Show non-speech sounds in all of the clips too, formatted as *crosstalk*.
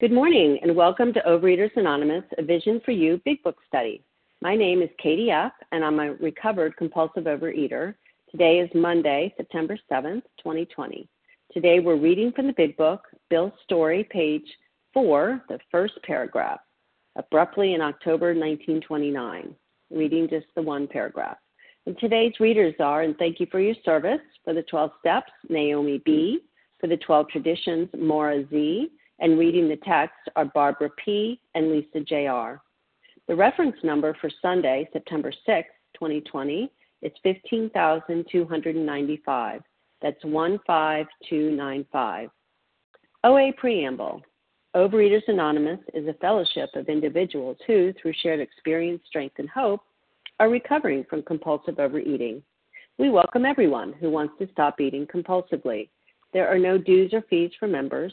Good morning, and welcome to Overeaters Anonymous, a Vision for You Big Book Study. My name is Katie F., and I'm a recovered compulsive overeater. Today is Monday, September 7th, 2020. Today we're reading from the Big Book, Bill's Story, page 4, the first paragraph, abruptly in October 1929. Reading just the one paragraph. And today's readers are, and thank you for your service, for the 12 steps, Naomi B., for the 12 traditions, Maura Z., and reading the text are Barbara P. and Lisa J.R. The reference number for Sunday, September 6, 2020, is 15295. That's 15295. OA Preamble Overeaters Anonymous is a fellowship of individuals who, through shared experience, strength, and hope, are recovering from compulsive overeating. We welcome everyone who wants to stop eating compulsively. There are no dues or fees for members.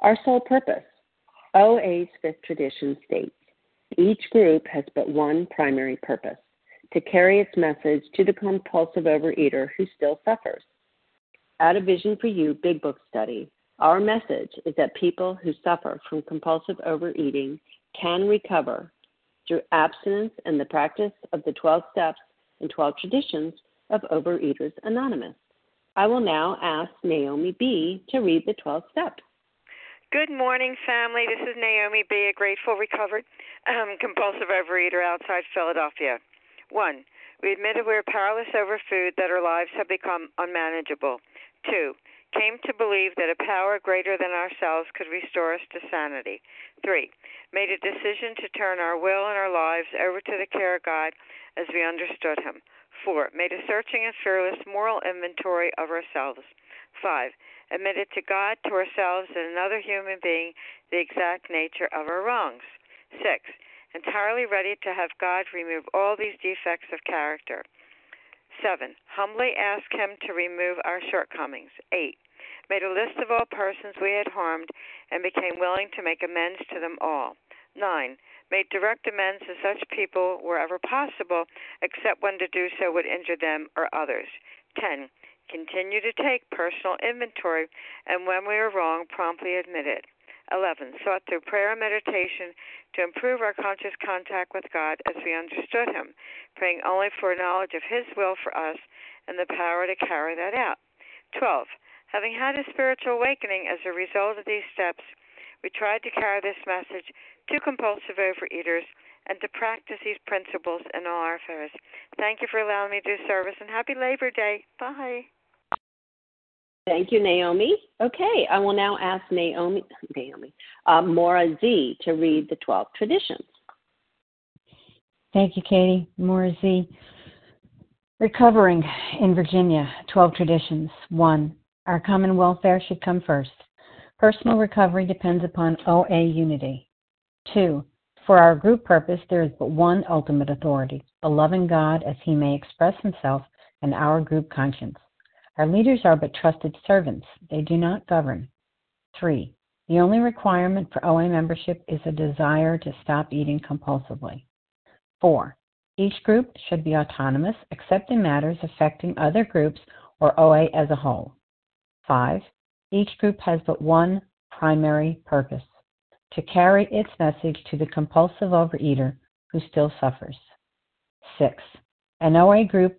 Our sole purpose OA's fifth tradition states each group has but one primary purpose to carry its message to the compulsive overeater who still suffers. At a Vision for You Big Book study, our message is that people who suffer from compulsive overeating can recover through abstinence and the practice of the 12 steps and 12 traditions of Overeaters Anonymous. I will now ask Naomi B. to read the 12 steps. Good morning, family. This is Naomi B., a grateful, recovered, um, compulsive overeater outside Philadelphia. One, we admitted we are powerless over food, that our lives have become unmanageable. Two, came to believe that a power greater than ourselves could restore us to sanity. Three, made a decision to turn our will and our lives over to the care of God as we understood Him. Four, made a searching and fearless moral inventory of ourselves. Five, admitted to God, to ourselves, and another human being the exact nature of our wrongs. Six, entirely ready to have God remove all these defects of character. Seven, humbly ask Him to remove our shortcomings. Eight, made a list of all persons we had harmed and became willing to make amends to them all. Nine, made direct amends to such people wherever possible, except when to do so would injure them or others. Ten, Continue to take personal inventory, and when we are wrong, promptly admit it. 11. Sought through prayer and meditation to improve our conscious contact with God as we understood Him, praying only for knowledge of His will for us and the power to carry that out. 12. Having had a spiritual awakening as a result of these steps, we tried to carry this message to compulsive overeaters and to practice these principles in all our affairs. Thank you for allowing me to do service and happy Labor Day. Bye. Thank you, Naomi. Okay, I will now ask Naomi, Naomi, uh, Maura Z to read the 12 traditions. Thank you, Katie. Maura Z. Recovering in Virginia, 12 traditions. 1. Our common welfare should come first. Personal recovery depends upon OA unity. 2. For our group purpose, there is but one ultimate authority, a loving God as he may express himself in our group conscience. Our leaders are but trusted servants, they do not govern. 3. The only requirement for OA membership is a desire to stop eating compulsively. 4. Each group should be autonomous except in matters affecting other groups or OA as a whole. 5. Each group has but one primary purpose to carry its message to the compulsive overeater who still suffers. 6. An OA group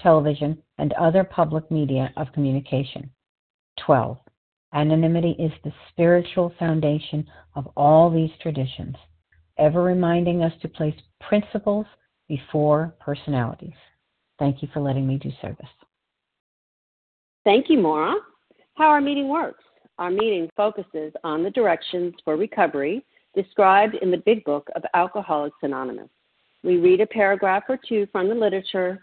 television, and other public media of communication. 12. Anonymity is the spiritual foundation of all these traditions, ever reminding us to place principles before personalities. Thank you for letting me do service. Thank you, Maura. How our meeting works. Our meeting focuses on the directions for recovery described in the Big Book of Alcoholics Anonymous. We read a paragraph or two from the literature,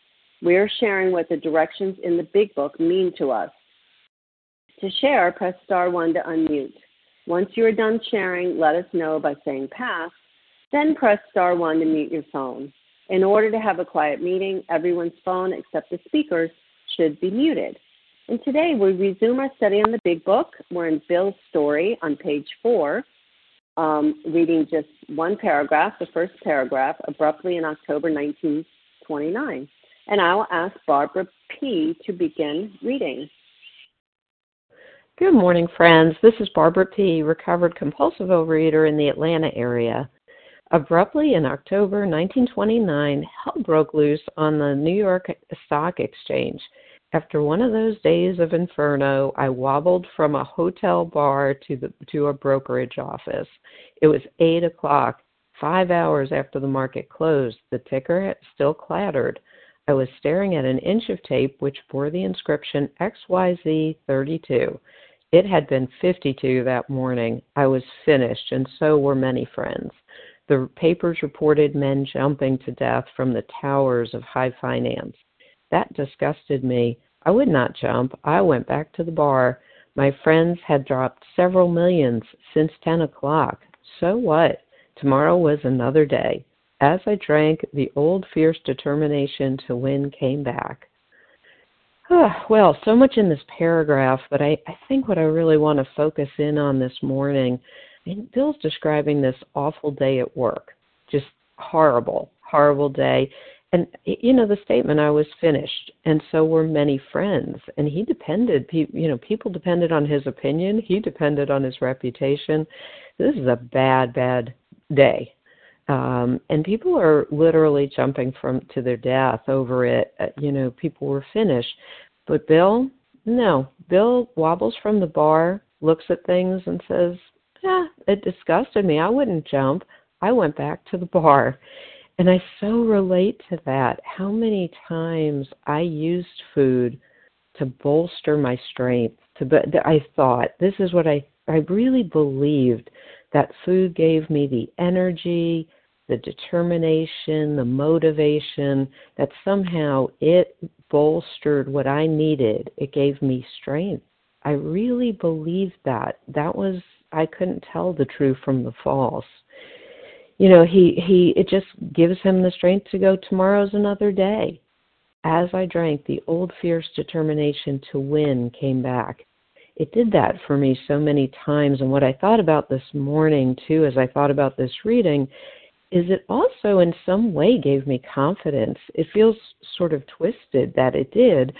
We are sharing what the directions in the Big Book mean to us. To share, press star 1 to unmute. Once you are done sharing, let us know by saying pass, then press star 1 to mute your phone. In order to have a quiet meeting, everyone's phone except the speaker's should be muted. And today we resume our study on the Big Book. We're in Bill's story on page 4, um, reading just one paragraph, the first paragraph, abruptly in October 1929. And I will ask Barbara P. to begin reading. Good morning, friends. This is Barbara P., recovered compulsive overeater in the Atlanta area. Abruptly in October 1929, hell broke loose on the New York Stock Exchange. After one of those days of inferno, I wobbled from a hotel bar to the to a brokerage office. It was eight o'clock, five hours after the market closed. The ticker still clattered. I was staring at an inch of tape which bore the inscription XYZ32. It had been 52 that morning. I was finished, and so were many friends. The papers reported men jumping to death from the towers of high finance. That disgusted me. I would not jump. I went back to the bar. My friends had dropped several millions since 10 o'clock. So what? Tomorrow was another day. As I drank, the old fierce determination to win came back. Ah, well, so much in this paragraph, but I, I think what I really want to focus in on this morning, Bill's describing this awful day at work, just horrible, horrible day. And you know the statement i was finished and so were many friends. And he depended you know people depended on his opinion. He depended on his reputation. This is a bad bad day um and people are literally jumping from to their death over it uh, you know people were finished but bill no bill wobbles from the bar looks at things and says yeah it disgusted me i wouldn't jump i went back to the *laughs* bar and I so relate to that. How many times I used food to bolster my strength. To but I thought this is what I I really believed that food gave me the energy, the determination, the motivation that somehow it bolstered what I needed. It gave me strength. I really believed that. That was I couldn't tell the true from the false you know he he it just gives him the strength to go tomorrow's another day as i drank the old fierce determination to win came back it did that for me so many times and what i thought about this morning too as i thought about this reading is it also in some way gave me confidence it feels sort of twisted that it did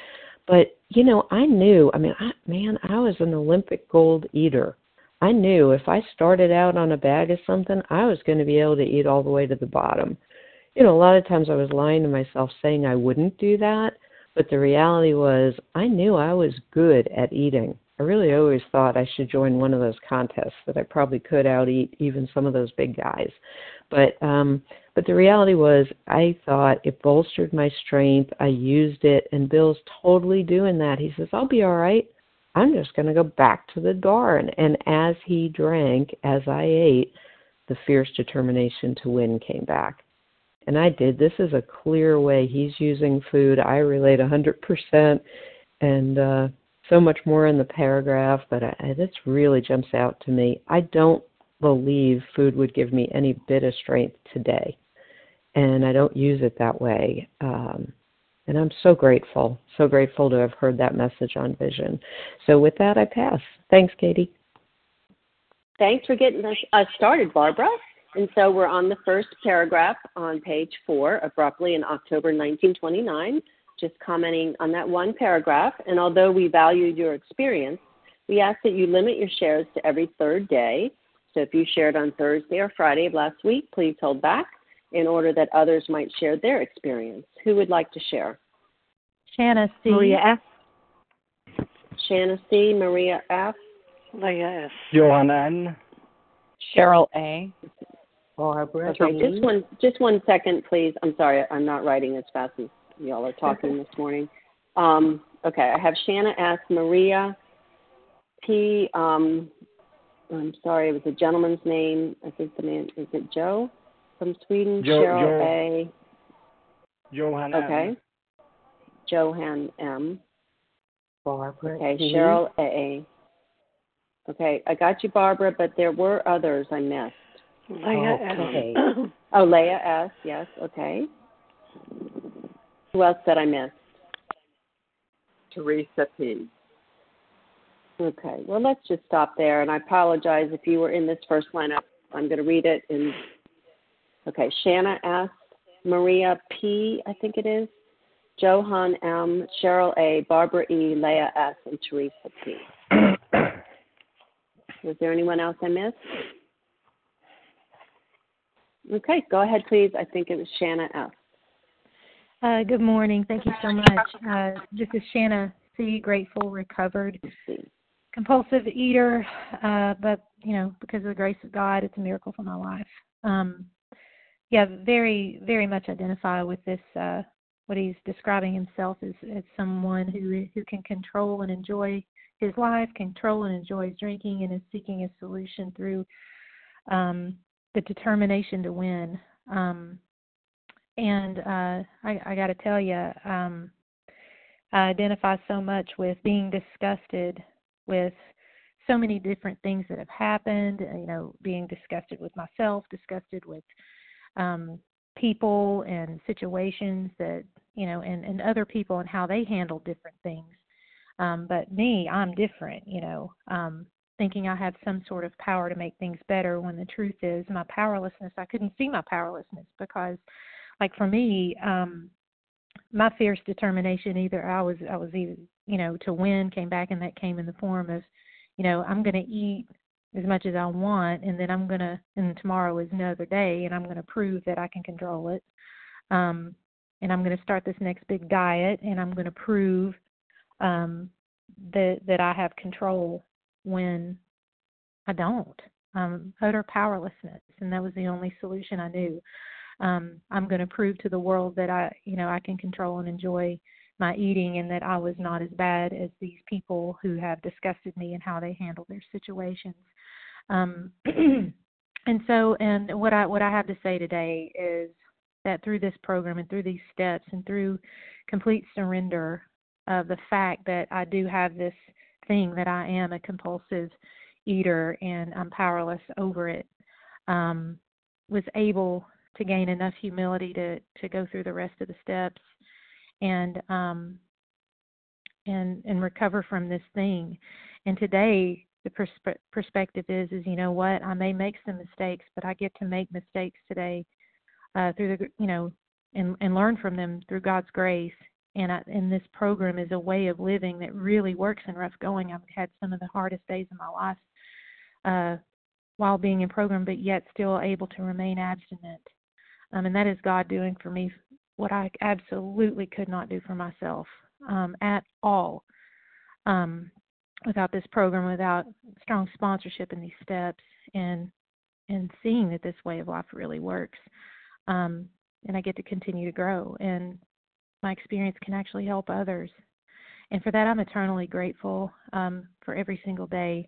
but you know i knew i mean I, man i was an olympic gold eater I knew if I started out on a bag of something, I was going to be able to eat all the way to the bottom. You know, a lot of times I was lying to myself saying I wouldn't do that, but the reality was I knew I was good at eating. I really always thought I should join one of those contests that I probably could out eat even some of those big guys. But um but the reality was I thought it bolstered my strength. I used it and Bill's totally doing that. He says, I'll be all right. I'm just to go back to the bar. And, as he drank, as I ate, the fierce determination to win came back. And I did. This is a clear way he's using food. I relate a 100% and uh, so much more in the paragraph, but I, this really jumps out to me. I don't believe food would give me any bit of strength today, and I don't use it that way. Um, and I'm so grateful, so grateful to have heard that message on Vision. So with that, I pass. Thanks, Katie. Thanks for getting us started, Barbara. And so we're on the first paragraph on page four, abruptly in October 1929, just commenting on that one paragraph. And although we valued your experience, we ask that you limit your shares to every third day. So if you shared on Thursday or Friday of last week, please hold back in order that others might share their experience. Who would like to share? Shanna C. Maria F. Shanna C. Maria F. Leah S. Johan N. Cheryl A. Barbara. Okay, just one, just one second, please. I'm sorry, I'm not writing as fast as y'all are talking this morning. Um, okay, I have Shanna S. Maria P. Um, I'm sorry, it was a gentleman's name. I think the man is it Joe from Sweden. Joe, Cheryl Joe, A. Johan Okay. M. Johan M. Barbara. Okay, E. Cheryl A. Okay, I got you, Barbara, but there were others I missed. Leah Okay. S. Oh, Leah S. Yes. Okay. Who else did I miss? Teresa P. Okay. Well, let's just stop there. And I apologize if you were in this first lineup. I'm going to read it. And okay, Shanna S. Maria P. I think it is. Johan M. Cheryl A. Barbara E. Leah S. And Teresa P. *clears throat* Was there anyone else I missed? Okay, go ahead, please. I think it was Shanna F. Uh, good morning. Thank you so much. Uh, this is Shanna C. Grateful, recovered, compulsive eater, uh, but you know, because of the grace of God, it's a miracle for my life. Um, yeah, very, very much identify with this. Uh, what he's describing himself as as someone who who can control and enjoy his life, control and enjoy his drinking, and is seeking a solution through um, the determination to win. Um, and uh, I, I got to tell you, um, I identify so much with being disgusted with so many different things that have happened. You know, being disgusted with myself, disgusted with um, people and situations that you know, and and other people and how they handle different things. Um, but me, I'm different. You know, um, thinking I have some sort of power to make things better when the truth is my powerlessness. I couldn't see my powerlessness because like for me um my fierce determination either i was i was either you know to win came back and that came in the form of you know i'm going to eat as much as i want and then i'm going to and tomorrow is another day and i'm going to prove that i can control it. Um and i'm going to start this next big diet and i'm going to prove um that that i have control when i don't. Um utter powerlessness and that was the only solution i knew um, I'm going to prove to the world that I, you know, I can control and enjoy my eating, and that I was not as bad as these people who have disgusted me and how they handle their situations. Um, *clears throat* and so, and what I what I have to say today is that through this program and through these steps and through complete surrender of the fact that I do have this thing that I am a compulsive eater and I'm powerless over it, um, was able to gain enough humility to to go through the rest of the steps and um and and recover from this thing. And today the perspe- perspective is is you know what? I may make some mistakes but I get to make mistakes today uh through the you know and and learn from them through God's grace. And I, and this program is a way of living that really works in rough going. I've had some of the hardest days of my life uh while being in program but yet still able to remain abstinent um, and that is God doing for me what I absolutely could not do for myself um, at all um, without this program, without strong sponsorship in these steps, and and seeing that this way of life really works. Um, and I get to continue to grow, and my experience can actually help others. And for that, I'm eternally grateful um, for every single day.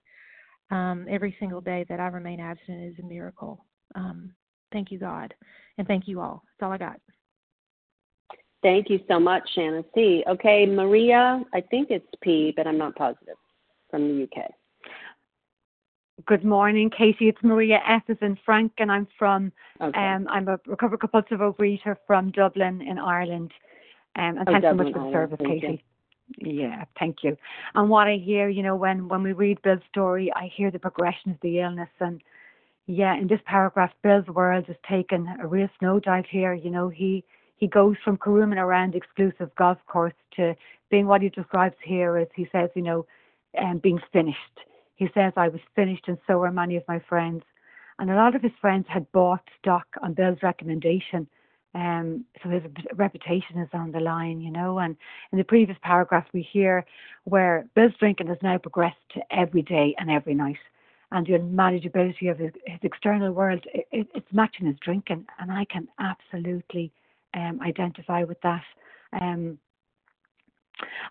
Um, every single day that I remain abstinent is a miracle. Um, thank you, God, and thank you all. That's all I got. Thank you so much, Shannon C. Okay, Maria, I think it's P, but I'm not positive, from the UK. Good morning, Katie. It's Maria F. is in Frank, and I'm from. Okay. Um, I'm a recovered compulsive overeater from Dublin in Ireland. Um, and Oh, thanks so much for the Ireland. service, Thank you. Yeah, thank you. And what I hear, you know, when when we read Bill's story, I hear the progression of the illness, and yeah, in this paragraph, Bill's world has taken a real snow dive here. You know, he he goes from carooming around exclusive golf course to being what he describes here as he says, you know, um, being finished. He says, I was finished, and so were many of my friends. And a lot of his friends had bought stock on Bill's recommendation. Um, so his reputation is on the line, you know. And in the previous paragraph, we hear where Bill's drinking has now progressed to every day and every night. And the unmanageability of his, his external world, it, it, it's matching his drinking. And I can absolutely um, identify with that. Um,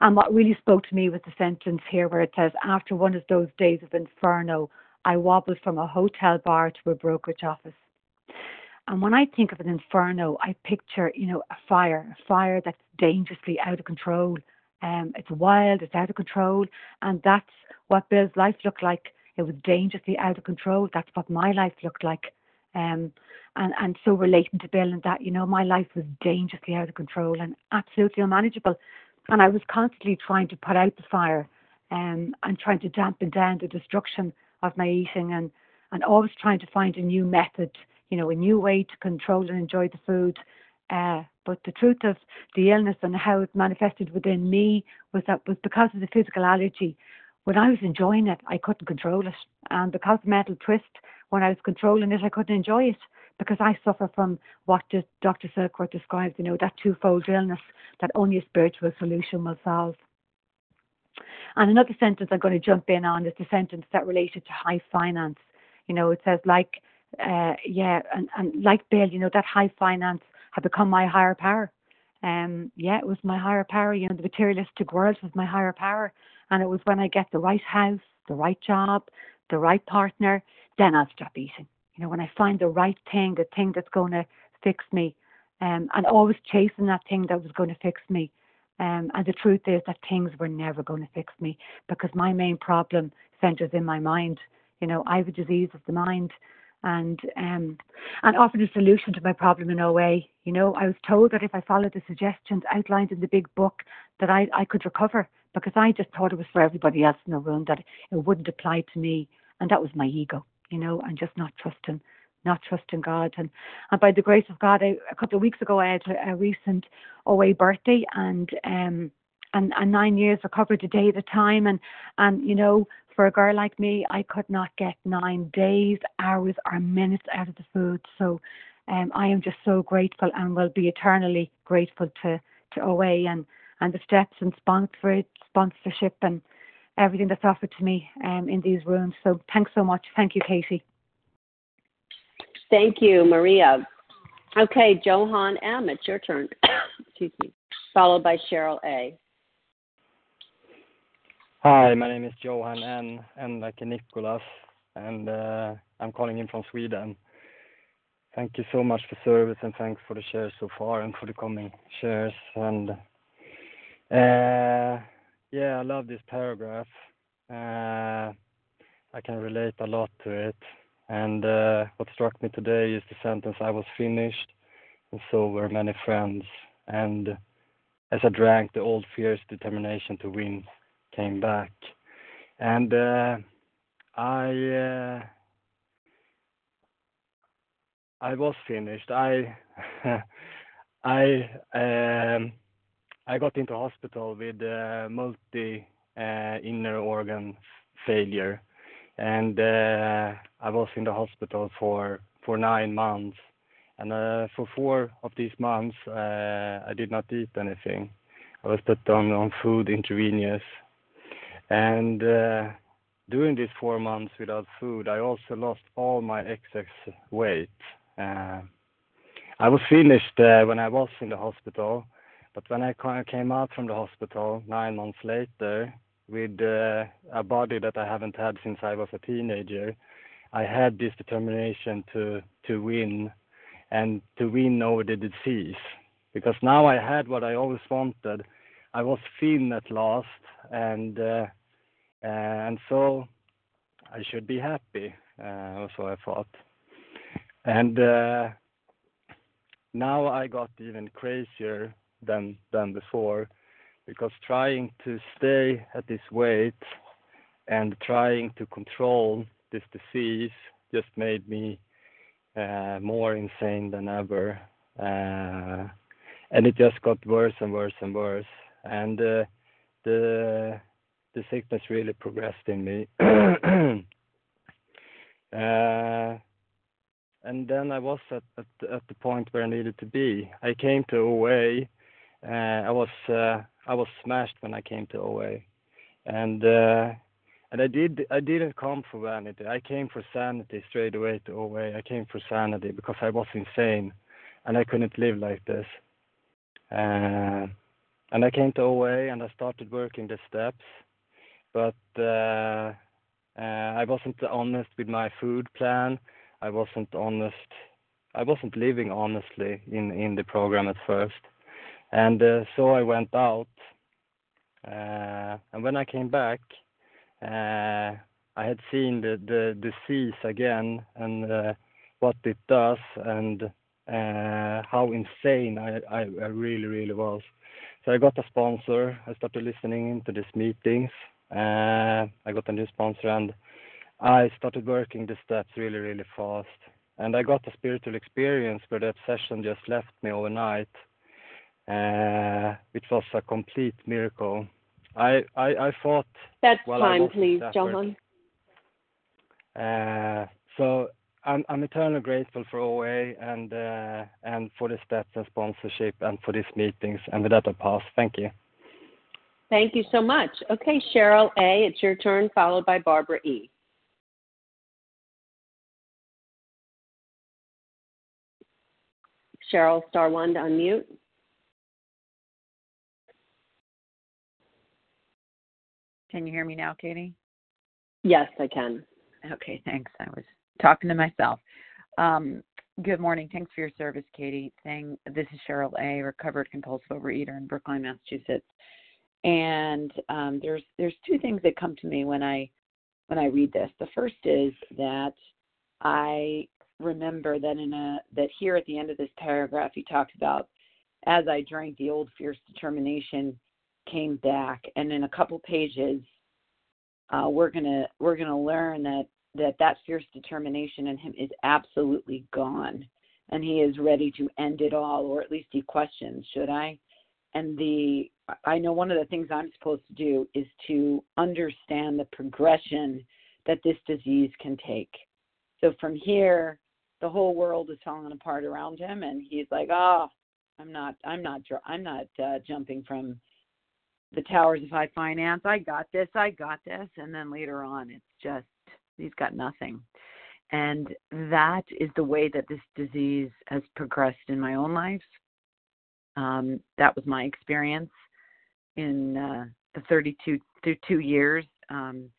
and what really spoke to me was the sentence here where it says, After one of those days of inferno, I wobbled from a hotel bar to a brokerage office. And when I think of an inferno, I picture, you know, a fire, a fire that's dangerously out of control. Um, it's wild, it's out of control, and that's what Bill's life looked like. It was dangerously out of control. That's what my life looked like. Um, and, and so relating to Bill and that, you know, my life was dangerously out of control and absolutely unmanageable. And I was constantly trying to put out the fire um, and trying to dampen down the destruction of my eating and, and always trying to find a new method, you know, a new way to control and enjoy the food. Uh, but the truth of the illness and how it manifested within me was that was because of the physical allergy. When I was enjoying it, I couldn't control it. And because of mental twist, when I was controlling it, I couldn't enjoy it because I suffer from what Dr. Silkworth describes, you know, that twofold illness that only a spiritual solution will solve. And another sentence I'm going to jump in on is the sentence that related to high finance. You know, it says like, uh, yeah, and, and like Bill, you know, that high finance had become my higher power. Um, yeah, it was my higher power. You know, the materialistic world was my higher power, and it was when I get the right house, the right job, the right partner, then I'll stop eating. You know, when I find the right thing, the thing that's going to fix me, um, and always chasing that thing that was going to fix me. Um, and the truth is that things were never going to fix me because my main problem centers in my mind. You know, I have a disease of the mind, and um, and offered a solution to my problem in OA. You know, I was told that if I followed the suggestions outlined in the big book, that I I could recover because I just thought it was for everybody else in the room that it wouldn't apply to me, and that was my ego. You know, and just not trusting not trusting God. And, and by the grace of God, I, a couple of weeks ago, I had a, a recent OA birthday and, um, and, and nine years recovered a day at a time. And, and, you know, for a girl like me, I could not get nine days, hours, or minutes out of the food. So um, I am just so grateful and will be eternally grateful to, to OA and, and the steps and sponsor, sponsorship and everything that's offered to me um, in these rooms. So thanks so much. Thank you, Katie. Thank you, Maria. Okay, Johan M., it's your turn. *coughs* Excuse me. Followed by Cheryl A. Hi, my name is Johan N. and like Nicholas, and uh, I'm calling in from Sweden. Thank you so much for service and thanks for the shares so far and for the coming shares. And yeah, I love this paragraph. Uh, I can relate a lot to it. And uh, what struck me today is the sentence I was finished, and so were many friends. And as I drank, the old fierce determination to win came back. And uh, I uh, I was finished. I *laughs* I um, I got into hospital with uh, multi uh, inner organ failure, and uh, I was in the hospital for for nine months. And uh, for four of these months, uh, I did not eat anything. I was put on on food intravenous, and uh, during these four months without food, I also lost all my excess weight. I was finished when I was in the hospital, but when I came out from the hospital nine months later with uh, a body that I haven't had since I was a teenager, I had this determination to to win and to win over the disease because now I had what I always wanted. I was thin at last, and uh, and so I should be happy. Uh, so I thought, and uh, now I got even crazier than before because trying to stay at this weight and trying to control this disease just made me uh, more insane than ever. Uh, and it just got worse and worse and worse. And uh, the the sickness really progressed in me. *clears throat* uh, and then I was at, at at the point where I needed to be. I came to OA. Uh, I was uh, I was smashed when I came to OA, and uh, and I did I didn't come for vanity. I came for sanity straight away to OA. I came for sanity because I was insane, and I couldn't live like this. Uh, and I came to OA and I started working the steps, but uh, uh, I wasn't honest with my food plan. I wasn't honest. I wasn't living honestly in in the program at first, and uh, so I went out. Uh, and when I came back, uh, I had seen the the disease again and uh, what it does and uh, how insane I, I I really really was. So I got a sponsor. I started listening into these meetings. Uh, I got a new sponsor and I started working the steps really really fast. And I got a spiritual experience where that session just left me overnight, which was a complete miracle. I I, I thought. That's time, please, Johan. Uh, so I'm I'm eternally grateful for OA and uh, and for the steps and sponsorship and for these meetings. And with that, I pass. Thank you. Thank you so much. Okay, Cheryl A, it's your turn, followed by Barbara E. Cheryl, star one to unmute. Can you hear me now, Katie? Yes, I can. Okay, thanks. I was talking to myself. Um, good morning. Thanks for your service, Katie. Thing, this is Cheryl A., recovered compulsive overeater in Brookline, Massachusetts. And um, there's there's two things that come to me when I when I read this. The first is that I remember that in a that here at the end of this paragraph he talks about as I drank the old fierce determination came back, and in a couple pages, uh, we're gonna we're gonna learn that that that fierce determination in him is absolutely gone, and he is ready to end it all, or at least he questions, should I? And the I know one of the things I'm supposed to do is to understand the progression that this disease can take. So from here, the whole world is falling apart around him, and he's like, "Oh, I'm not, I'm not, I'm not uh, jumping from the towers of high finance. I got this, I got this. And then later on, it's just, he's got nothing. And that is the way that this disease has progressed in my own life. Um, that was my experience in uh, the 32 through two years. Um,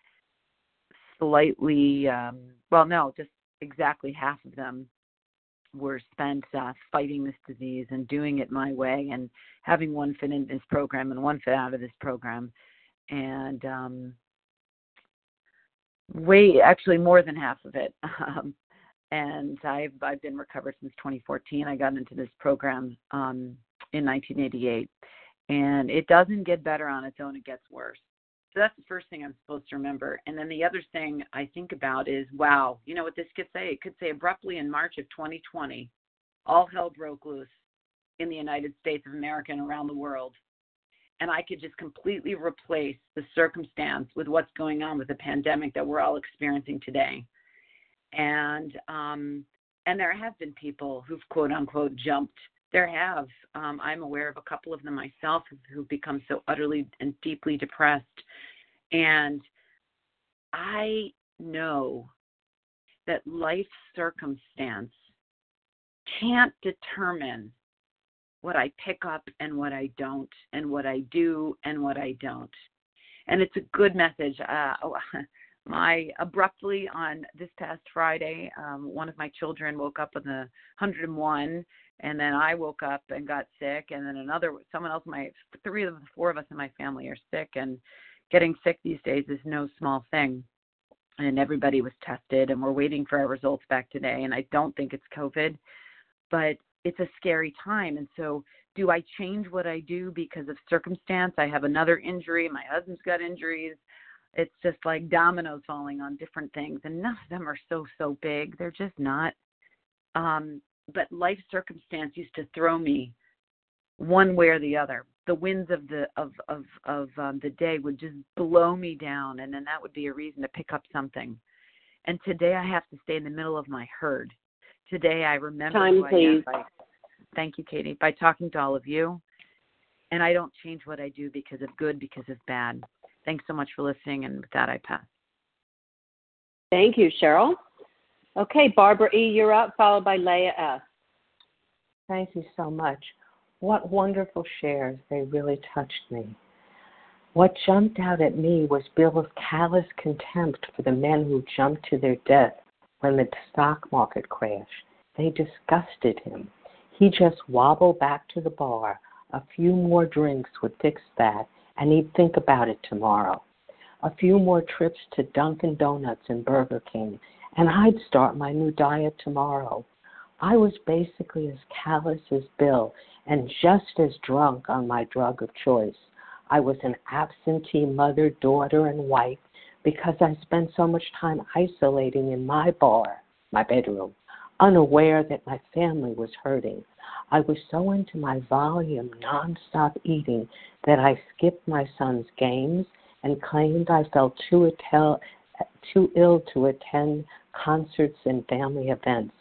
slightly, um, well, no, just exactly half of them were spent uh, fighting this disease and doing it my way and having one fit in this program and one fit out of this program. And um way actually more than half of it. *laughs* Um and i've i've been recovered since 2014 i got into this program um in 1988 and it doesn't get better on its own. It gets worse so that's the first thing I'm supposed to remember. And then the other thing I think about is, wow, you know what this could say? It could say abruptly in March of 2020, all hell broke loose in the United States of America and around the world. And I could just completely replace the circumstance with what's going on with the pandemic that we're all experiencing today. And um, and there have been people who've quote unquote jumped. There have. Um, I'm aware of a couple of them myself who've become so utterly and deeply depressed and I know that life circumstance can't determine what I pick up and what I don't, and what I do and what I don't. And it's a good message. Uh, oh, *laughs* my abruptly on this past Friday, um, one of my children woke up on the 101, and then I woke up and got sick, and then another someone else, my three of the four of us in my family are sick, and getting sick these days is no small thing. And everybody was tested, and we're waiting for our results back today. And I don't think it's COVID, but it's a scary time. And so, do I change what I do because of circumstance? I have another injury. My husband's got injuries it's just like dominoes falling on different things and none of them are so so big they're just not um but life circumstance used to throw me one way or the other the winds of the of of of um, the day would just blow me down and then that would be a reason to pick up something and today i have to stay in the middle of my herd today i remember Time, who please. I am by, thank you katie by talking to all of you and i don't change what i do because of good because of bad Thanks so much for listening, and with that, I pass. Thank you, Cheryl. Okay, Barbara E., you're up, followed by Leah S. Thank you so much. What wonderful shares. They really touched me. What jumped out at me was Bill's callous contempt for the men who jumped to their death when the stock market crashed. They disgusted him. He just wobbled back to the bar. A few more drinks would fix that, and he'd think about it tomorrow. A few more trips to Dunkin' Donuts and Burger King, and I'd start my new diet tomorrow. I was basically as callous as Bill and just as drunk on my drug of choice. I was an absentee mother, daughter, and wife because I spent so much time isolating in my bar, my bedroom, unaware that my family was hurting. I was so into my volume, nonstop eating that I skipped my son's games and claimed I felt too, too ill to attend concerts and family events.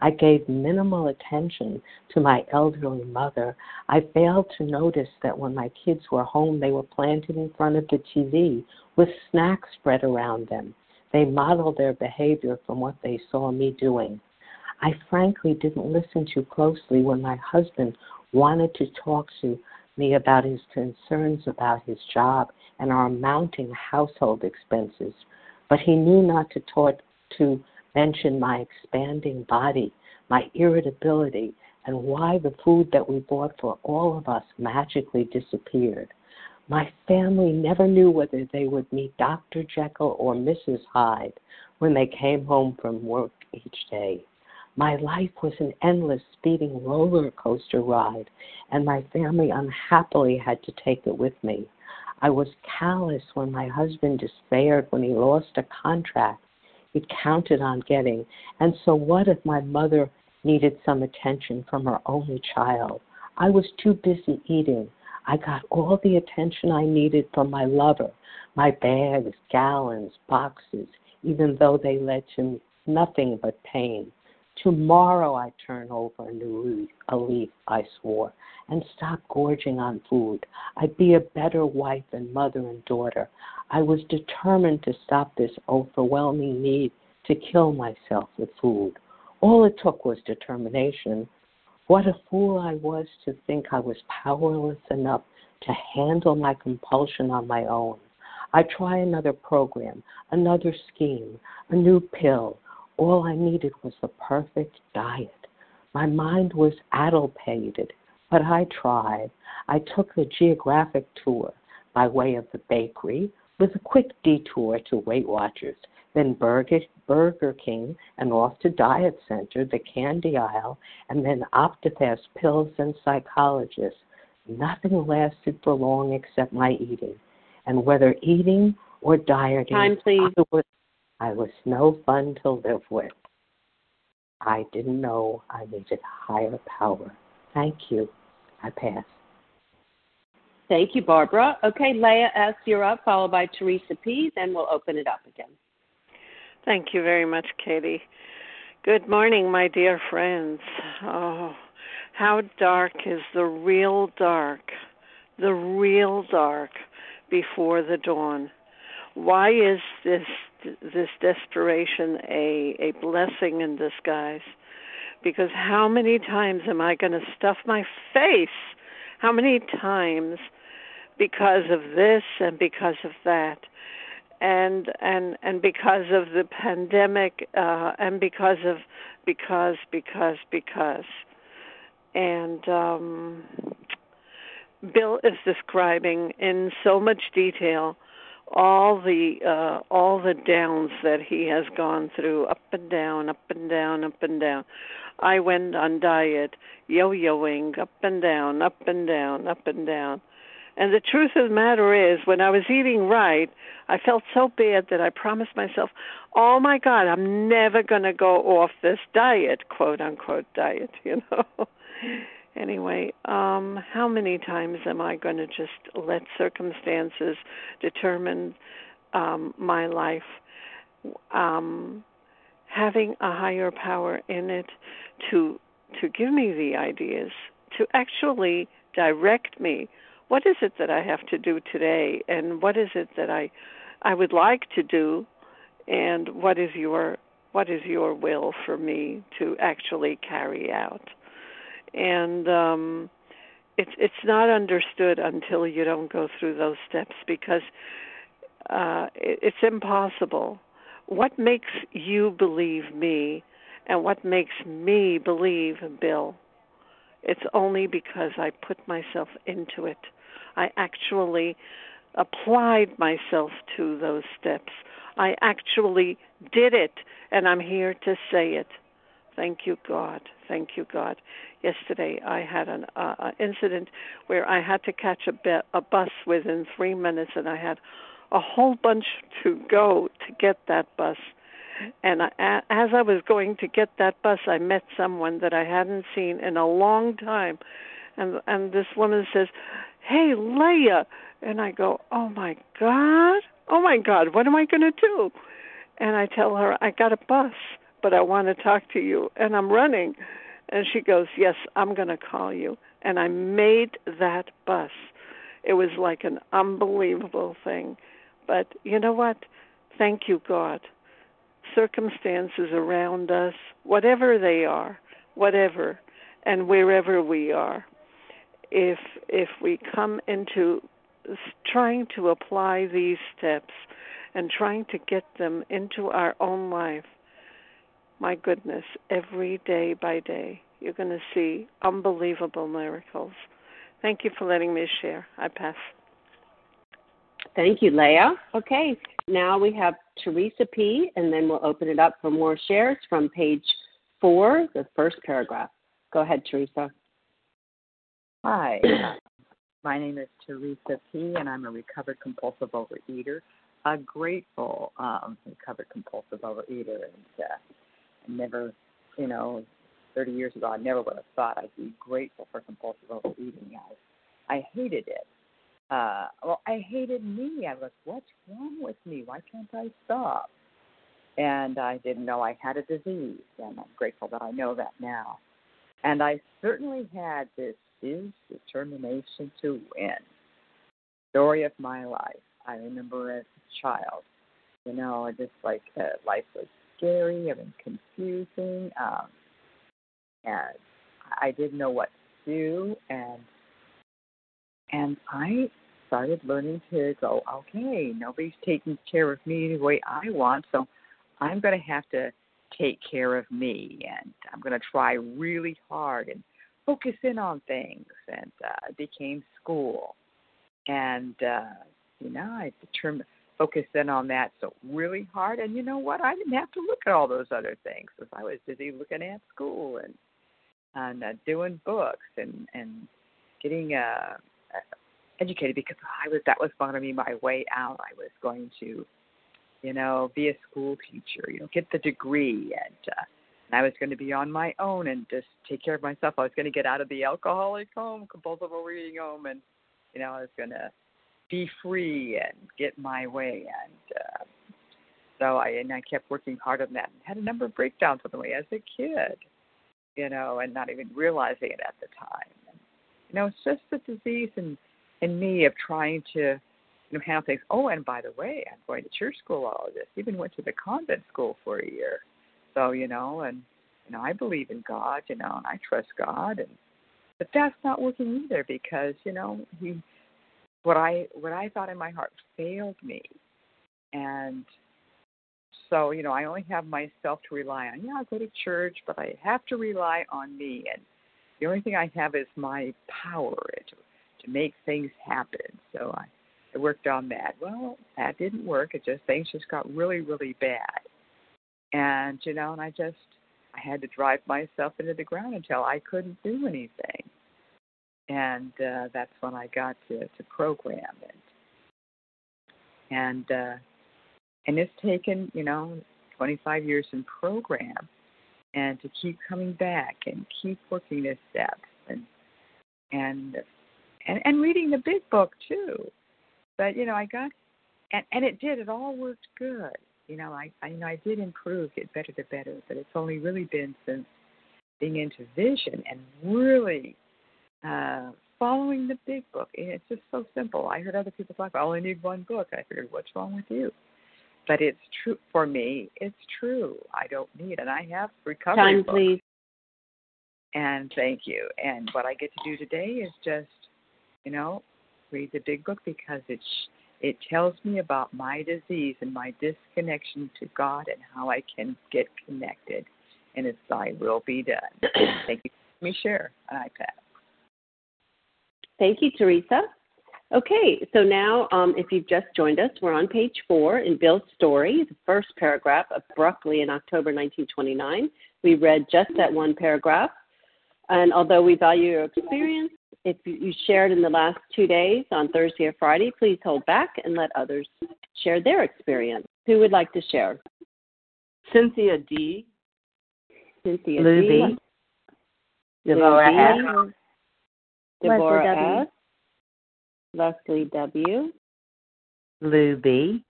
I gave minimal attention to my elderly mother. I failed to notice that when my kids were home, they were planted in front of the TV with snacks spread around them. They modeled their behavior from what they saw me doing. I frankly didn't listen too closely when my husband wanted to talk to me about his concerns about his job and our mounting household expenses, but he knew not to talk to mention my expanding body, my irritability, and why the food that we bought for all of us magically disappeared. My family never knew whether they would meet Dr. Jekyll or Mrs. Hyde when they came home from work each day. My life was an endless speeding roller coaster ride, and my family unhappily had to take it with me. I was callous when my husband despaired when he lost a contract he'd counted on getting, and so what if my mother needed some attention from her only child? I was too busy eating. I got all the attention I needed from my lover, my bags, gallons, boxes, even though they led to nothing but pain. Tomorrow I turn over a new leaf, a leaf, I swore, and stop gorging on food. I'd be a better wife and mother and daughter. I was determined to stop this overwhelming need to kill myself with food. All it took was determination. What a fool I was to think I was powerless enough to handle my compulsion on my own. I try another program, another scheme, a new pill, all I needed was the perfect diet. My mind was addlepated, but I tried. I took the geographic tour by way of the bakery with a quick detour to Weight Watchers, then Burger, Burger King, and off to Diet Center, the candy aisle, and then Optifast pills and psychologists. Nothing lasted for long except my eating. And whether eating or dieting, Time, please. I was I was no fun to live with. I didn't know I needed higher power. Thank you. I pass. Thank you, Barbara. Okay, Leah S., you're up, followed by Teresa P., then we'll open it up again. Thank you very much, Katie. Good morning, my dear friends. Oh, how dark is the real dark, the real dark before the dawn? Why is this this desperation a a blessing in disguise? Because how many times am I going to stuff my face? How many times because of this and because of that? and and and because of the pandemic uh and because of because because because and um Bill is describing in so much detail all the uh all the downs that he has gone through up and down up and down up and down. I went on diet yo-yoing up and down up and down up and down. And the truth of the matter is when i was eating right i felt so bad that i promised myself oh my god i'm never going to go off this diet quote unquote diet *laughs* you know anyway, um, how many times am I going to just let circumstances determine um, my life? Um, having a higher power in it to to give me the ideas, to actually direct me. What is it that I have to do today, and what is it that I I would like to do, and what is your what is your will for me to actually carry out? And um it's it's not understood until you don't go through those steps because uh it, it's impossible. What makes you believe me and what makes me believe bill? It's only because i put myself into it. I actually applied myself to those steps. I actually did it and i'm here to say it. Thank you god thank you god. Yesterday I had an uh, incident where I had to catch a, be- a bus within three minutes, and I had a whole bunch to go to get that bus. And I, as I was going to get that bus, I met someone that I hadn't seen in a long time, and and this woman says, "Hey, Leah," and I go, "Oh my God, oh my God, what am I going to do?" And I tell her, "I got a bus, but I want to talk to you, and I'm running." And she goes, Yes, I'm going to call you. And I made that bus. It was like an unbelievable thing. But you know what? Thank you, God. Circumstances around us, whatever they are, whatever, and wherever we are, if if we come into trying to apply these steps and trying to get them into our own life, my goodness, every day by day, you're going to see unbelievable miracles. Thank you for letting me share. I pass. Thank you, Leah. Okay, now we have Teresa P., and then we'll open it up for more shares from page four, the first paragraph. Go ahead, Teresa. Hi, my name is Teresa P., and I'm a recovered compulsive overeater, a grateful um, recovered compulsive overeater, and uh, never, you know, 30 years ago, I never would have thought I'd be grateful for compulsive overeating. I, I hated it. Uh, well, I hated me. I was, what's wrong with me? Why can't I stop? And I didn't know I had a disease, and I'm grateful that I know that now. And I certainly had this fierce determination to win. Story of my life. I remember as a child, you know, I just like uh, life was scary and confusing. Um, and I didn't know what to do, and and I started learning to go. Okay, nobody's taking care of me the way I want, so I'm going to have to take care of me, and I'm going to try really hard and focus in on things. And uh, became school, and uh, you know I determined focused in on that so really hard. And you know what? I didn't have to look at all those other things because I was busy looking at school and and uh, doing books and and getting uh, uh, educated because I was that was going to be my way out. I was going to, you know, be a school teacher, you know, get the degree, and uh, and I was going to be on my own and just take care of myself. I was going to get out of the alcoholic home, compulsive overeating home, and you know, I was going to be free and get my way. And uh, so I and I kept working hard on that and had a number of breakdowns on the way as a kid you know, and not even realizing it at the time. And, you know, it's just the disease in in me of trying to you know handle things. Oh, and by the way, I'm going to church school all of this. Even went to the convent school for a year. So, you know, and you know, I believe in God, you know, and I trust God and but that's not working either because, you know, he what I what I thought in my heart failed me. And so, you know, I only have myself to rely on. Yeah, I go to church, but I have to rely on me. And the only thing I have is my power to, to make things happen. So I, I worked on that. Well, that didn't work. It just things just got really, really bad. And you know, and I just I had to drive myself into the ground until I couldn't do anything. And uh, that's when I got to, to program and and uh, and it's taken you know 25 years in program and to keep coming back and keep working the steps and and and and reading the big book too. But you know i got and and it did it all worked good. You know i i you know i did improve get better to better but it's only really been since being into vision and really uh following the big book and it's just so simple i heard other people talk i only need one book i figured what's wrong with you but it's true for me. It's true. I don't need, and I have recovery. Time, books. please. And thank you. And what I get to do today is just, you know, read the big book because it it tells me about my disease and my disconnection to God and how I can get connected. And it's Thy will be done. *clears throat* thank you. Let me share an iPad. Thank you, Teresa. Okay, so now um, if you've just joined us, we're on page four in Bill's story, the first paragraph, abruptly in October 1929. We read just that one paragraph. And although we value your experience, if you shared in the last two days on Thursday or Friday, please hold back and let others share their experience. Who would like to share? Cynthia D. Cynthia Lou D. B. Deborah Lou S. B. Deborah Leslie W. S. Leslie W. Lou B.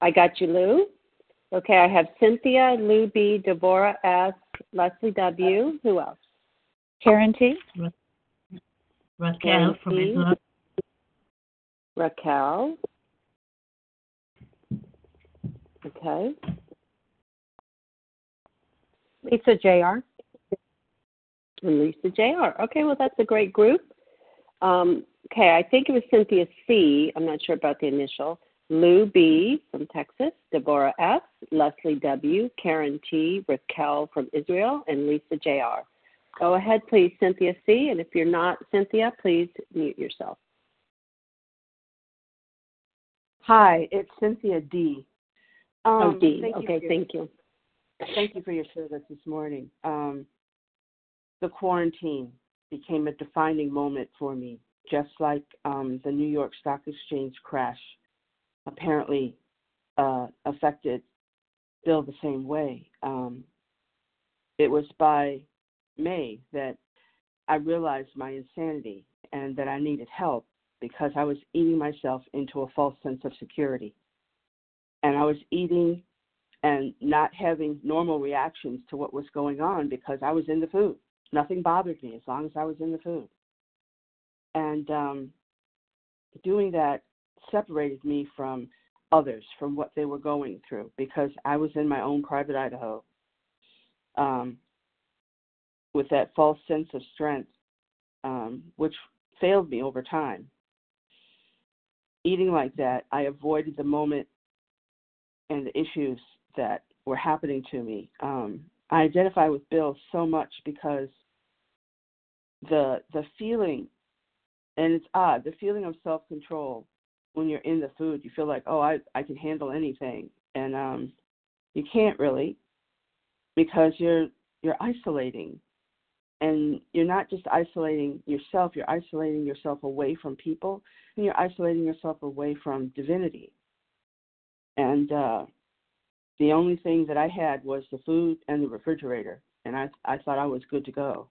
I got you, Lou. Okay, I have Cynthia, Lou B, Deborah S, Leslie W. Who else? Karen T. Raquel Karen from T. England. Raquel. Okay. Lisa Jr. And Lisa Jr. Okay, well that's a great group. Um, okay, I think it was Cynthia C. I'm not sure about the initial. Lou B. from Texas, Deborah F., Leslie W., Karen T., Raquel from Israel, and Lisa Jr. Go ahead, please, Cynthia C. And if you're not Cynthia, please mute yourself. Hi, it's Cynthia D. Um, oh, D. Thank you Okay, for your- thank you. Thank you for your service this morning. Um, the quarantine became a defining moment for me, just like um, the New York Stock Exchange crash apparently uh, affected Bill the same way. Um, it was by May that I realized my insanity and that I needed help because I was eating myself into a false sense of security. And I was eating and not having normal reactions to what was going on because I was in the food. Nothing bothered me as long as I was in the food. And um, doing that separated me from others, from what they were going through, because I was in my own private Idaho um, with that false sense of strength, um, which failed me over time. Eating like that, I avoided the moment and the issues that were happening to me. Um, I identify with Bill so much because the the feeling, and it's odd, the feeling of self control when you're in the food. You feel like, oh, I I can handle anything, and um, you can't really because you're you're isolating, and you're not just isolating yourself. You're isolating yourself away from people, and you're isolating yourself away from divinity. And uh, the only thing that I had was the food and the refrigerator, and I I thought I was good to go.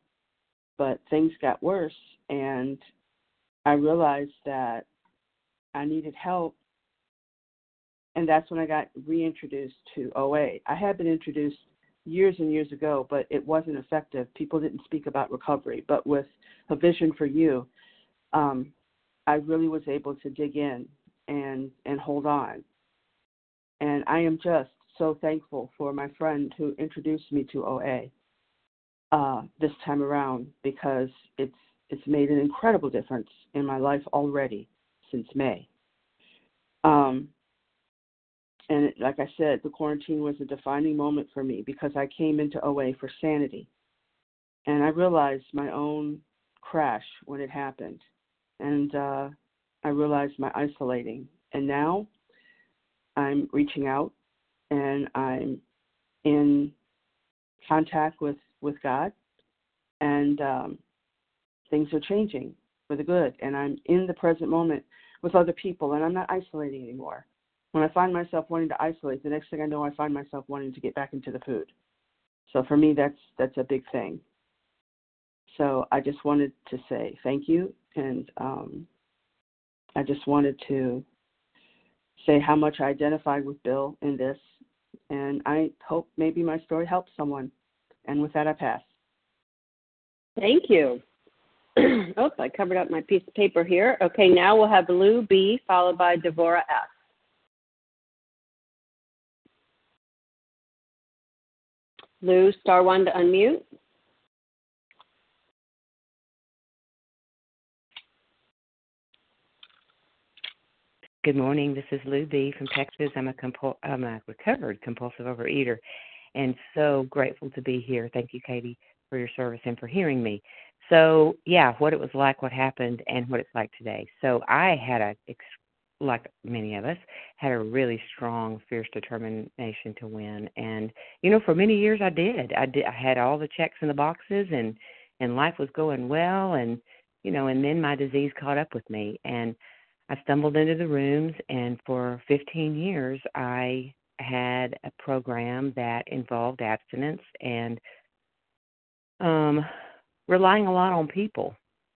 But things got worse, and I realized that I needed help, and that's when I got reintroduced to OA. I had been introduced years and years ago, but it wasn't effective. People didn't speak about recovery, but with a vision for you, um, I really was able to dig in and and hold on. And I am just so thankful for my friend who introduced me to OA uh, this time around because it's it's made an incredible difference in my life already since May. Um, and like I said, the quarantine was a defining moment for me because I came into OA for sanity. And I realized my own crash when it happened. And uh, I realized my isolating. And now I'm reaching out and I'm in contact with, with God. And um, things are changing for the good. And I'm in the present moment with other people and I'm not isolating anymore when I find myself wanting to isolate, the next thing I know, I find myself wanting to get back into the food. So for me, that's that's a big thing. So I just wanted to say thank you, and um, I just wanted to say how much I identified with Bill in this, and I hope maybe my story helps someone. And with that, I pass. Thank you. *clears throat* Oops, I covered up my piece of paper here. Okay, now we'll have Lou B followed by Devora S. Lou, star one to unmute. Good morning. This is Lou B from Texas. I'm a, compul- I'm a recovered compulsive overeater and so grateful to be here. Thank you, Katie, for your service and for hearing me. So, yeah, what it was like, what happened, and what it's like today. So, I had a like many of us, had a really strong, fierce determination to win. And you know, for many years I did. I did. I had all the checks in the boxes, and and life was going well. And you know, and then my disease caught up with me, and I stumbled into the rooms. And for 15 years, I had a program that involved abstinence and um relying a lot on people.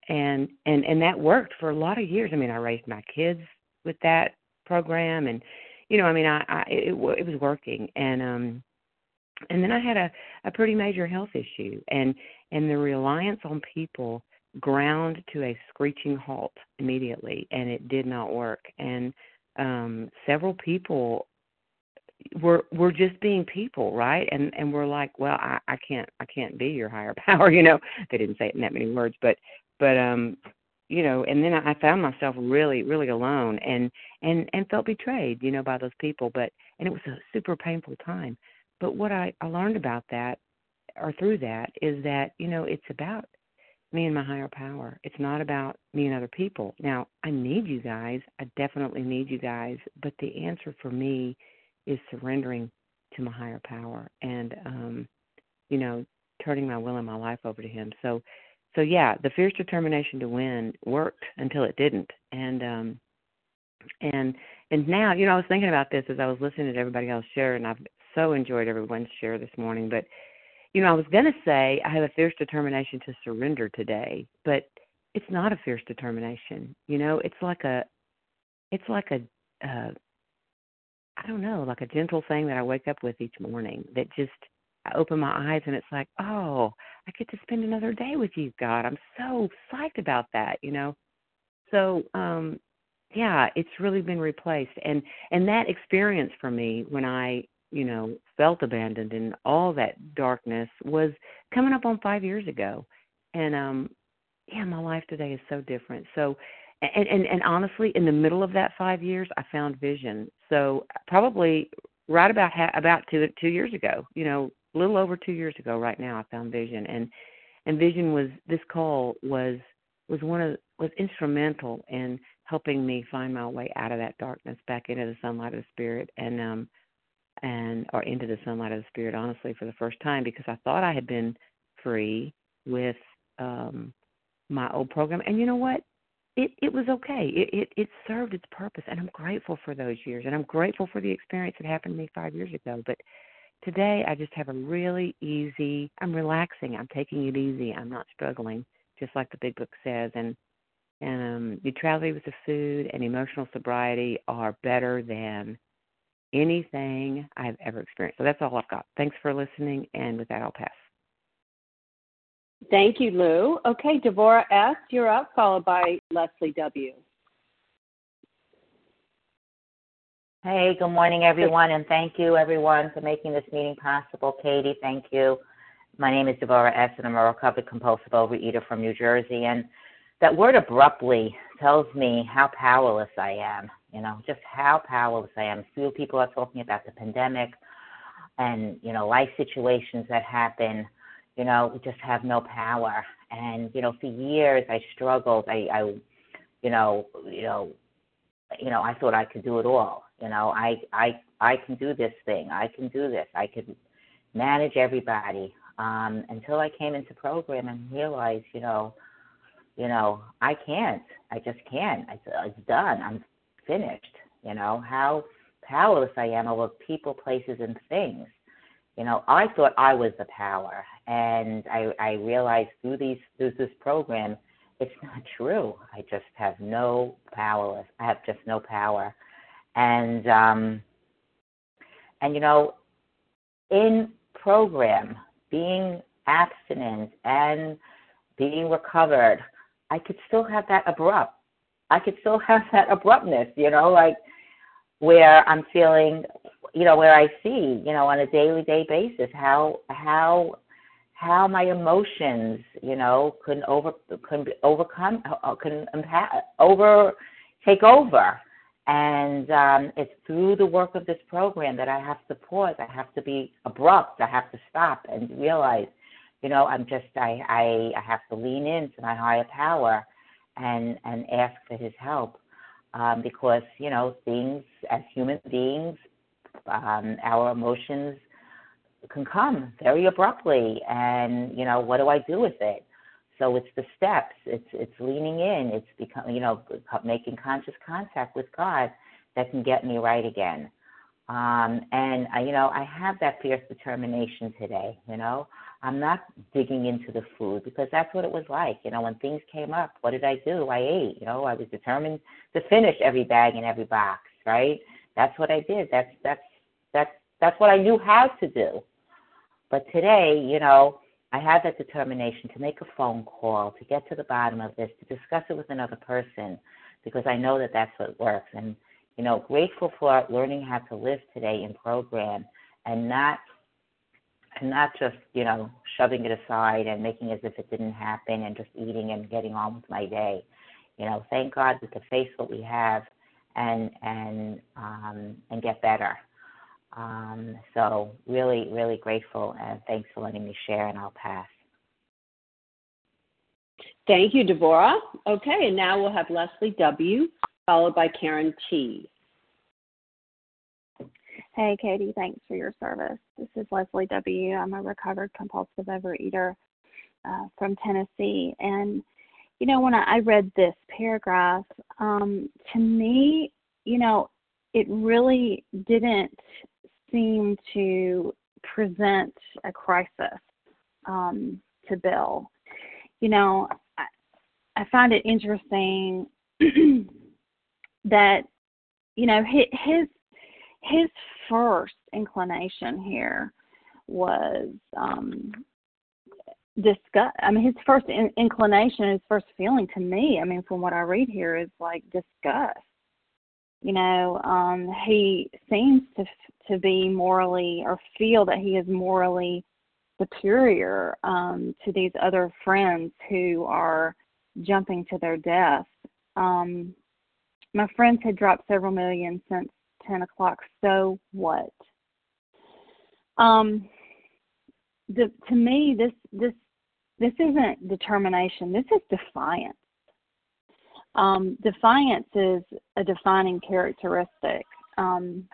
And and and that worked for a lot of years. I mean i raised my kids with that program and you know i mean i, I it, it was working. And um and then i had a a pretty major health issue and and the reliance on people ground to a screeching halt immediately and it did not work. And um several people were we're just being people right? And and we're like well i i can't i can't be your higher *laughs* power you know? They didn't say it in that many words but but um you know and then i found myself really really alone and and and felt betrayed you know by those people but and it was a super painful time. But what i i learned about that or through that is that you know it's about me and my higher power. It's not about me and other people. Now i need you guys. I definitely need you guys but the answer for me is surrendering to my higher power and um you know turning my will and my life over to him so so yeah, the fierce determination to win worked until it didn't. And um and and now, you know, I was thinking about this as I was listening to everybody else share and I've so enjoyed everyone's share this morning, but you know, I was going to say I have a fierce determination to surrender today, but it's not a fierce determination. You know, it's like a it's like a uh I don't know, like a gentle thing that I wake up with each morning that just I open my eyes and it's like, oh, I get to spend another day with you, God. I'm so psyched about that, you know. So, um, yeah, it's really been replaced, and and that experience for me when I, you know, felt abandoned and all that darkness was coming up on five years ago, and um, yeah, my life today is so different. So, and and, and honestly, in the middle of that five years, I found vision. So probably right about ha- about two two years ago, you know, a little over two years ago right now i found vision. And and vision was this call was was one of was instrumental in helping me find my way out of that darkness back into the sunlight of the spirit and um and or into the sunlight of the spirit honestly for the first time because i thought i had been free with um my old program. And you know what it it was okay it it it served its purpose and i'm grateful for those years and i'm grateful for the experience that happened to me five years ago but Today, I just have a really easy, I'm relaxing, I'm taking it easy, I'm not struggling, just like the big book says. And and um, neutrality with the food and emotional sobriety are better than anything I've ever experienced. So that's all I've got. Thanks for listening, and with that, I'll pass. Thank you, Lou. Okay, Devora S., you're up, followed by Leslie W. Hey, good morning, everyone, and thank you, everyone, for making this meeting possible. Katie, thank you. My name is Deborah S., and I'm a recovered compulsive overeater from New Jersey. And that word abruptly tells me how powerless I am. you know, just how powerless I am. Few people are talking about the pandemic and, you know, life situations that happen, you know, we just have no power. And, you know, for years I struggled. I, I you know, you know, you know, I thought I could do it all. You know, I I I can do this thing. I can do this. I could manage everybody. Um, until I came into program and realized, you know, you know, I can't. I just can't. It's, it's done. I'm finished. You know how powerless I am over people, places, and things. You know, I thought I was the power, and I, I realized through these through this program, it's not true. I just have no power. I have just no power, and um, and you know, in program, being abstinent and being recovered, I could still have that abrupt. I could still *laughs* have that abruptness, you know, like where I'm feeling, you know, where I see, you know, on a daily day basis how how how my emotions, you know, can over be overcome uh, can over take over. And um, it's through the work of this program that I have to pause. I have to be abrupt. I have to stop and realize, you know, I'm just I I, I have to lean into my higher power and and ask for his help um, because you know things as human beings um, our emotions can come very abruptly and you know what do i do with it so it's the steps it's it's leaning in it's become you know making conscious contact with god that can get me right again um and uh, you know i have that fierce determination today you know I'm not digging into the food because that's what it was like. You know, when things came up, what did I do? I ate. You know, I was determined to finish every bag and every box. Right? That's what I did. That's that's that's that's what I knew how to do. But today, you know, I had that determination to make a phone call, to get to the bottom of this, to discuss it with another person, because I know that that's what works. And you know, grateful for learning how to live today in program and not and not just you know shoving it aside and making as if it didn't happen and just eating and getting on with my day you know thank god we could face what we have and and um and get better um so really really grateful and thanks for letting me share and i'll pass thank you deborah okay and now we'll have leslie w followed by karen t Hey, Katie, thanks for your service. This is Leslie W. I'm a recovered compulsive overeater uh, from Tennessee. And, you know, when I, read this paragraph, um, to me, you know, it really didn't seem to present a crisis um, to Bill. You know, I, I find it interesting *clears throat* that, you know, his, his his first inclination here was um disgust i mean his first in- inclination his first feeling to me i mean from what i read here is like disgust you know um he seems to to be morally or feel that he is morally superior um to these other friends who are jumping to their death um my friends had dropped several million since 10 o'clock. So what? Um, the, to me, this this this isn't determination. This is defiance. Um, defiance is a defining characteristic. Um,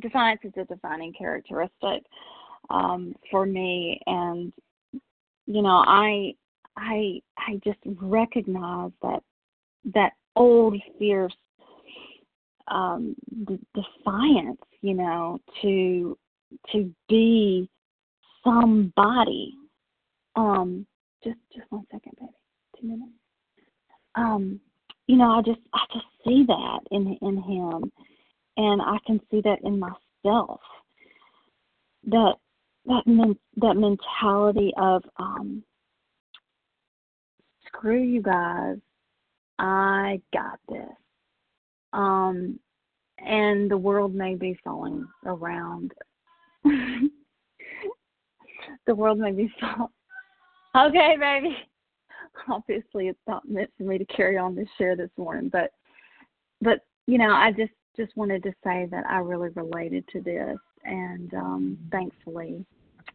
defiance is a defining characteristic um, for me, and you know, I I I just recognize that that old fierce um, defiance, you know, to to be somebody. Um, just just one second, baby. Two minutes. Um, you know, I just I just see that in in him, and I can see that in myself. That that men, that mentality of um, screw you guys. I got this. Um, and the world may be falling around. *laughs* the world may be *laughs* falling. Okay, baby. *laughs* obviously it's not meant for me to carry on this share this morning, but but you know, I just just wanted to say that I really related to this, and um, thankfully,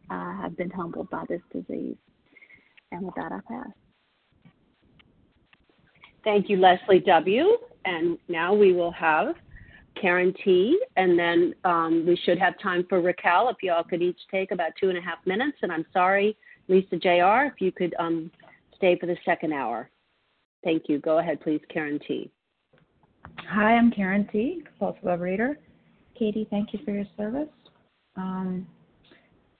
I have been humbled by this disease. And with that, I pass. Thank you, Leslie W. And now we will have Karen T. And then um, we should have time for Raquel if you all could each take about two and a half minutes. And I'm sorry, Lisa Jr., if you could um, stay for the second hour. Thank you. Go ahead, please, Karen T. Hi, I'm Karen T., compulsive overeater. Katie, thank you for your service. Um,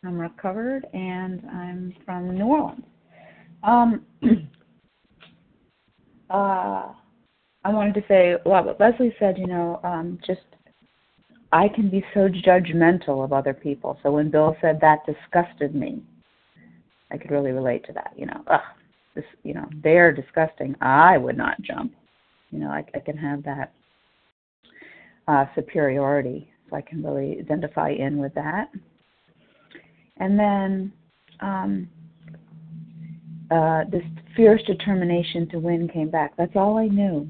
I'm recovered and I'm from New Orleans. Um, *clears throat* uh, I wanted to say, well, what Leslie said, you know, um, just I can be so judgmental of other people. So when Bill said that disgusted me, I could really relate to that. You know, ugh, this, you know, they're disgusting. I would not jump. You know, I, I can have that uh, superiority, so I can really identify in with that. And then um, uh, this fierce determination to win came back. That's all I knew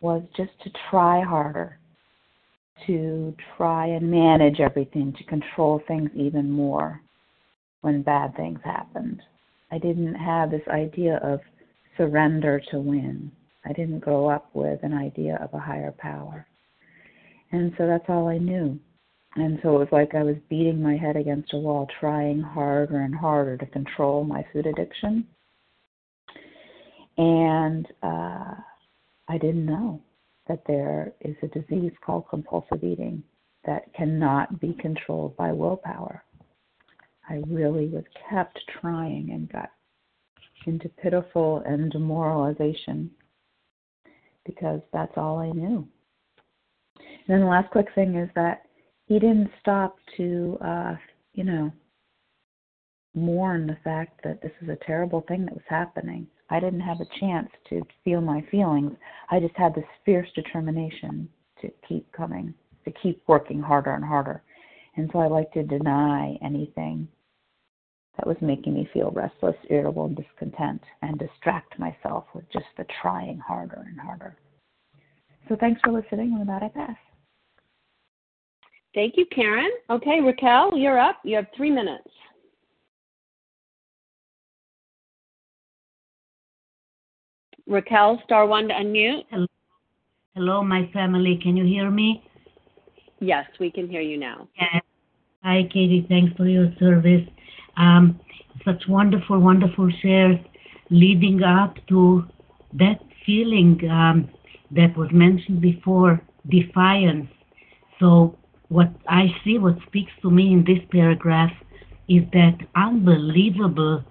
was just to try harder, to try and manage everything, to control things even more when bad things happened. I didn't have this idea of surrender to win. I didn't grow up with an idea of a higher power. And so that's all I knew. And so it was like I was beating my head against a wall, trying harder and harder to control my food addiction. And uh, I didn't know that there is a disease called compulsive eating that cannot be controlled by willpower. I really was kept trying and got into pitiful and demoralization because that's all I knew. And then the last quick thing is that he didn't stop to, uh, you know, mourn the fact that this is a terrible thing that was happening. I didn't have a chance to feel my feelings. I just had this fierce determination to keep coming, to keep working harder and harder. And so I like to deny anything that was making me feel restless, irritable, and discontent, and distract myself with just the trying harder and harder. So thanks for listening, and with that, I pass. Thank you, Karen. Okay, Raquel, you're up. You have three minutes. Raquel, star one to unmute. Hello. Hello, my family. Can you hear me? Yes, we can hear you now. Yes. Hi, Katie. Thanks for your service. Um, such wonderful, wonderful shares leading up to that feeling um, that was mentioned before, defiance. So what I see, what speaks to me in this paragraph is that unbelievable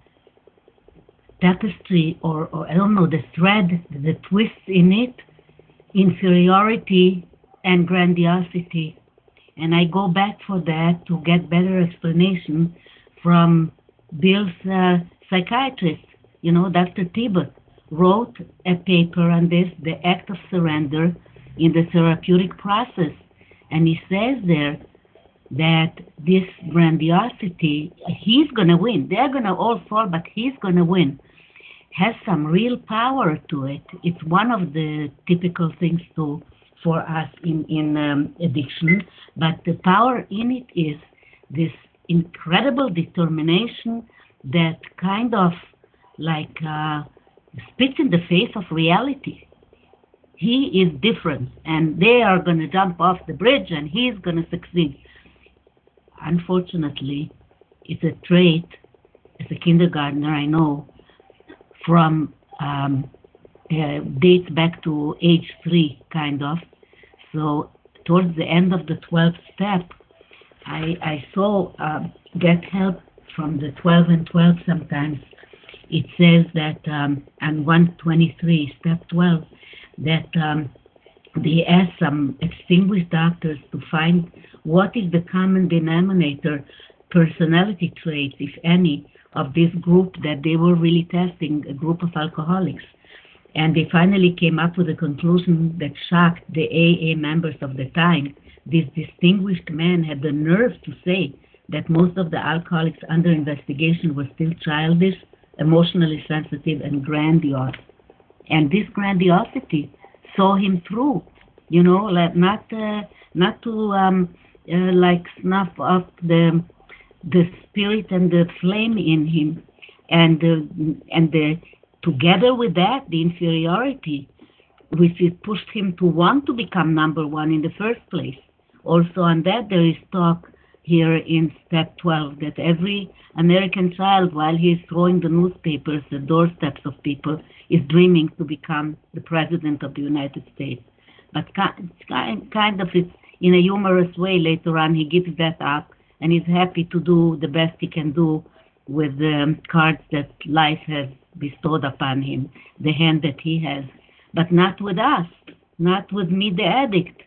tapestry or, or I don't know, the thread, the twist in it, inferiority and grandiosity. And I go back for that to get better explanation from Bill's uh, psychiatrist, you know, Dr. Tiebout wrote a paper on this, the act of surrender in the therapeutic process. And he says there that this grandiosity, he's going to win. They're going to all fall, but he's going to win. Has some real power to it. It's one of the typical things to for us in in um, addiction, but the power in it is this incredible determination that kind of like uh, spits in the face of reality he is different and they are going to jump off the bridge and he's going to succeed. Unfortunately, it's a trait as a kindergartner, I know, from um, uh, dates back to age three, kind of. So towards the end of the 12th step, I, I saw um, get help from the 12 and 12 sometimes. It says that um, on 123, step 12, that um, they asked some extinguished doctors to find what is the common denominator personality traits, if any, of this group that they were really testing, a group of alcoholics. And they finally came up with a conclusion that shocked the AA members of the time. This distinguished man had the nerve to say that most of the alcoholics under investigation were still childish, emotionally sensitive, and grandiose. And this grandiosity saw him through, you know, like not uh, not to um, uh, like snuff up the the spirit and the flame in him, and uh, and the together with that the inferiority, which pushed him to want to become number one in the first place. Also on that there is talk here in step 12 that every American child, while he is throwing the newspapers at doorsteps of people, is dreaming to become the president of the United States. But kind, kind of it's in a humorous way later on he gives that up and is happy to do the best he can do with the cards that life has bestowed upon him, the hand that he has. But not with us, not with me, the addict.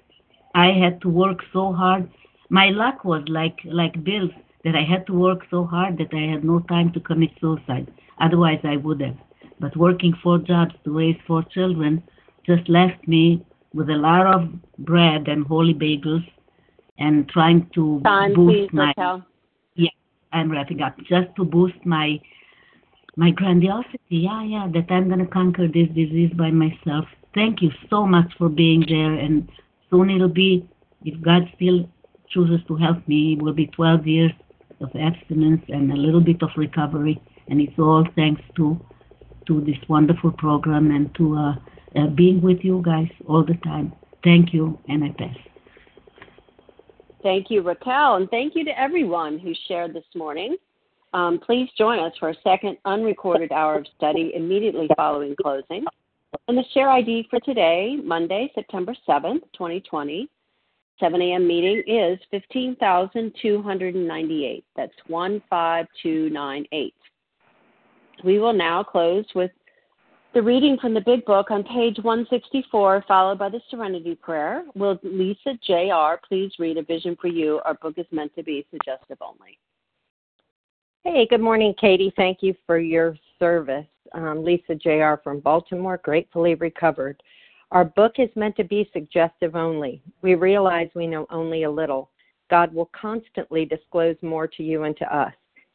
I had to work so hard my luck was like like Bill's that I had to work so hard that I had no time to commit suicide. Otherwise, I would have. But working four jobs to raise four children just left me with a lot of bread and holy bagels and trying to boost my Raquel. yeah I'm wrapping up just to boost my my grandiosity yeah yeah that I'm gonna conquer this disease by myself thank you so much for being there and soon it'll be if God still chooses to help me, it will be 12 years of abstinence and a little bit of recovery. And it's all thanks to to this wonderful program and to uh, uh, being with you guys all the time. Thank you, and I pass. Thank you, Raquel, and thank you to everyone who shared this morning. Um, please join us for a second unrecorded hour of study immediately following closing. And the share ID for today, Monday, September 7th, 2020, 7 a.m. meeting is 15,298. That's 15298. We will now close with the reading from the Big Book on page 164, followed by the Serenity Prayer. Will Lisa J.R. please read A Vision for You? Our book is meant to be suggestive only. Hey, good morning, Katie. Thank you for your service. Um, Lisa J.R. from Baltimore, gratefully recovered. Our book is meant to be suggestive only. We realize we know only a little. God will constantly disclose more to you and to us.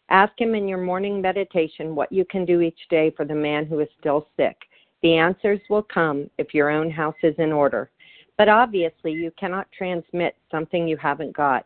Ask Him in your morning meditation what you can do each day for the man who is still sick. The answers will come if your own house is in order. But obviously, you cannot transmit something you haven't got.